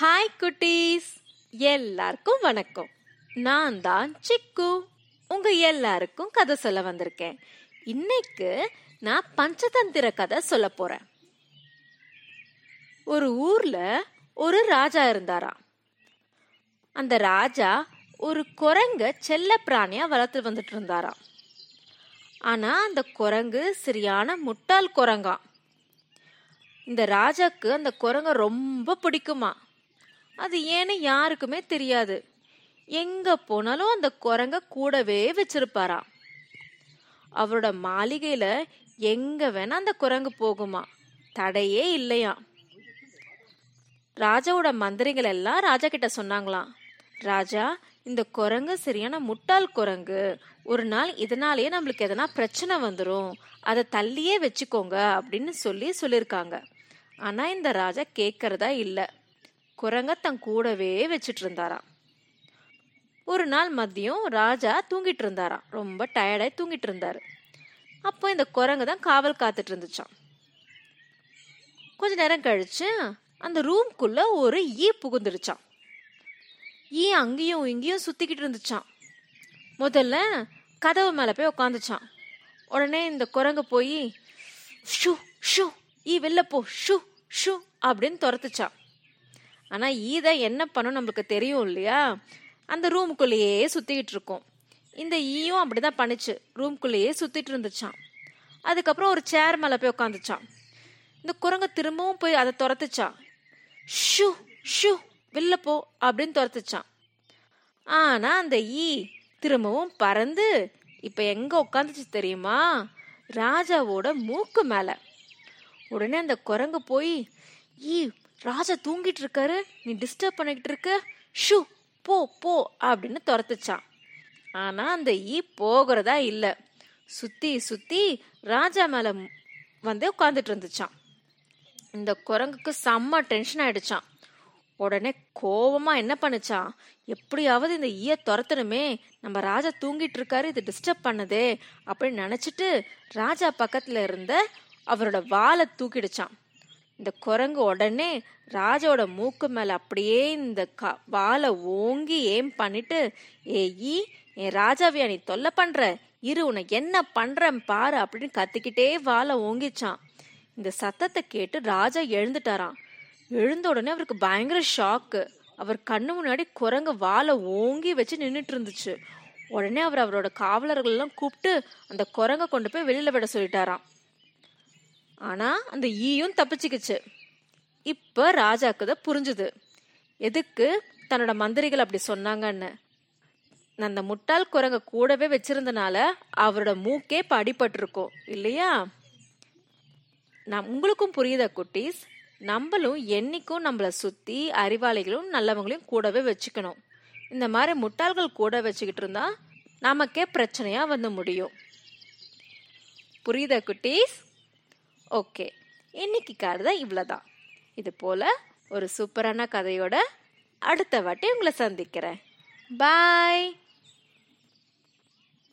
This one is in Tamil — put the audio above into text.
ஹாய் குட்டீஸ். எல்லாருக்கும் வணக்கம். நான் தான் சிக்கு. உங்க எல்லாருக்கும் கதை சொல்ல வந்திருக்கேன். இன்னைக்கு நான் பஞ்சதந்திர கதை சொல்ல போறேன். ஒரு ஊர்ல ஒரு ராஜா இருந்தாராம். அந்த ராஜா ஒரு குரங்க செல்ல பிராணியா வளர்த்து வந்துட்டு இருந்தாராம். ஆனா அந்த குரங்கு சரியான முட்டாள் குரங்கா. இந்த ராஜாக்கு அந்த குரங்க ரொம்ப பிடிக்குமா? அது ஏன்னு யாருக்குமே தெரியாது. எங்க போனாலும் அந்த குரங்க கூடவே வச்சிருப்பாராம் அவரோட மாளிகையில எங்க வேணா அந்த குரங்கு போகுமா? தடையே இல்லையா? ராஜாவோட மந்திரிகள் எல்லாம் ராஜா கிட்ட சொன்னாங்களாம். ராஜா இந்த குரங்கு சரியான முட்டாள் குரங்கு. ஒரு நாள் இதனாலேயே நம்மளுக்கு எதனா பிரச்சனை வந்துடும் அதை தள்ளியே வச்சுக்கோங்க அப்படின்னு சொல்லி சொல்லியிருக்காங்க. ஆனால் இந்த ராஜா கேட்கறதா இல்லை. குரங்க தன் கூடவே வச்சிட்டு இருந்தாராம் ஒரு நாள் மதியம் ராஜா தூங்கிட்டு இருந்தாராம் ரொம்ப டயர்டாய் தூங்கிட்டு இருந்தாரு அப்போ இந்த குரங்கு தான் காவல் காத்துட்டு இருந்துச்சான் கொஞ்ச நேரம் கழிச்சு அந்த ரூம்குள்ள ஒரு ஈ புகுந்துருச்சான் ஈ அங்கேயும் இங்கேயும் சுத்திக்கிட்டு இருந்துச்சான் முதல்ல கதவு மேல போய் உட்காந்துச்சான் உடனே இந்த குரங்கு போய் ஷூ ஷூ ஈ வெளில போ ஷூ ஷூ அப்படின்னு துரத்துச்சான் ஆனா ஈதை என்ன பண்ணும் நம்மளுக்கு தெரியும் இல்லையா? அந்த ரூமுக்குள்ளேயே சுத்திக்கிட்டு இருக்கும். இந்த ஈயும் அப்படிதான் பண்ணுச்சு. ரூம்குள்ளேயே சுத்திட்டு இருந்துச்சான் அதுக்கப்புறம் ஒரு சேர் மேல போய் உட்காந்துச்சான் இந்த குரங்கு திரும்பவும் போய் அதை துரத்துச்சான் ஷூ ஷூ வெளில போ அப்படின்னு துரத்துச்சான் ஆனா அந்த ஈ திரும்பவும் பறந்து இப்ப எங்க உட்காந்துச்சு தெரியுமா? ராஜாவோட மூக்கு மேல. உடனே அந்த குரங்கு போய் ஈ ராஜா தூங்கிட்டு இருக்காரு நீ டிஸ்டர்ப் பண்ணிக்கிட்டு இருக்க ஷூ போ போ அப்படின்னு துரத்துச்சான் ஆனா அந்த ஈ போகிறதா இல்ல. சுத்தி சுத்தி ராஜா மேல வந்து உட்காந்துட்டு இருந்துச்சான் இந்த குரங்குக்கு செம்ம டென்ஷன் ஆயிடுச்சான் உடனே கோவமா என்ன பண்ணுச்சான் எப்படியாவது இந்த ஈய துரத்தணுமே. நம்ம ராஜா தூங்கிட்டு இருக்காரு இது டிஸ்டர்ப் பண்ணுதே அப்படின்னு நினைச்சிட்டு ராஜா பக்கத்துல இருந்த அவரோட வாலை தூக்கிடுச்சான் இந்த குரங்கு உடனே ராஜாவோட மூக்கு மேல அப்படியே இந்த கா வாலை ஓங்கி ஏம் பண்ணிட்டு ஏயி என் ராஜாவியா நீ தொல்லை பண்ற? இரு உன்னை என்ன பண்றேன் பாரு அப்படின்னு கத்திக்கிட்டே வாலை ஓங்கிச்சான். இந்த சத்தத்தை கேட்டு ராஜா எழுந்துட்டாராம். எழுந்த உடனே அவருக்கு பயங்கர ஷாக்கு அவர் கண்ணு முன்னாடி குரங்கு வாழை ஓங்கி வச்சு நின்றுட்டு இருந்துச்சு. உடனே அவர் அவரோட காவலர்கள் எல்லாம் கூப்பிட்டு அந்த குரங்க கொண்டு போய் வெளியில விட சொல்லிட்டாராம். ஆனா அந்த ஈயும் தப்பிச்சுக்குச்சு. இப்ப ராஜாக்கு தான் புரிஞ்சுது. எதுக்கு தன்னோட மந்திரிகள் அப்படி சொன்னாங்கன்னு. அந்த முட்டாள் குரங்க கூடவே வச்சிருந்தனால அவரோட மூக்கே இப்ப இல்லையா? நான் உங்களுக்கும் புரியுதா குட்டீஸ்? நம்மளும் என்னைக்கும் நம்மளை சுத்தி அறிவாளிகளும் நல்லவங்களையும் கூடவே வச்சுக்கணும். இந்த மாதிரி முட்டாள்கள் கூட வச்சுக்கிட்டு இருந்தா நமக்கே பிரச்சனையா வந்து முடியும். புரியுதா குட்டீஸ்? ஓகே. இன்னைக்கு கதை இவ்வளோதான் இது போல ஒரு சூப்பரான கதையோட அடுத்த வாட்டி உங்களை சந்திக்கிறேன். பாய்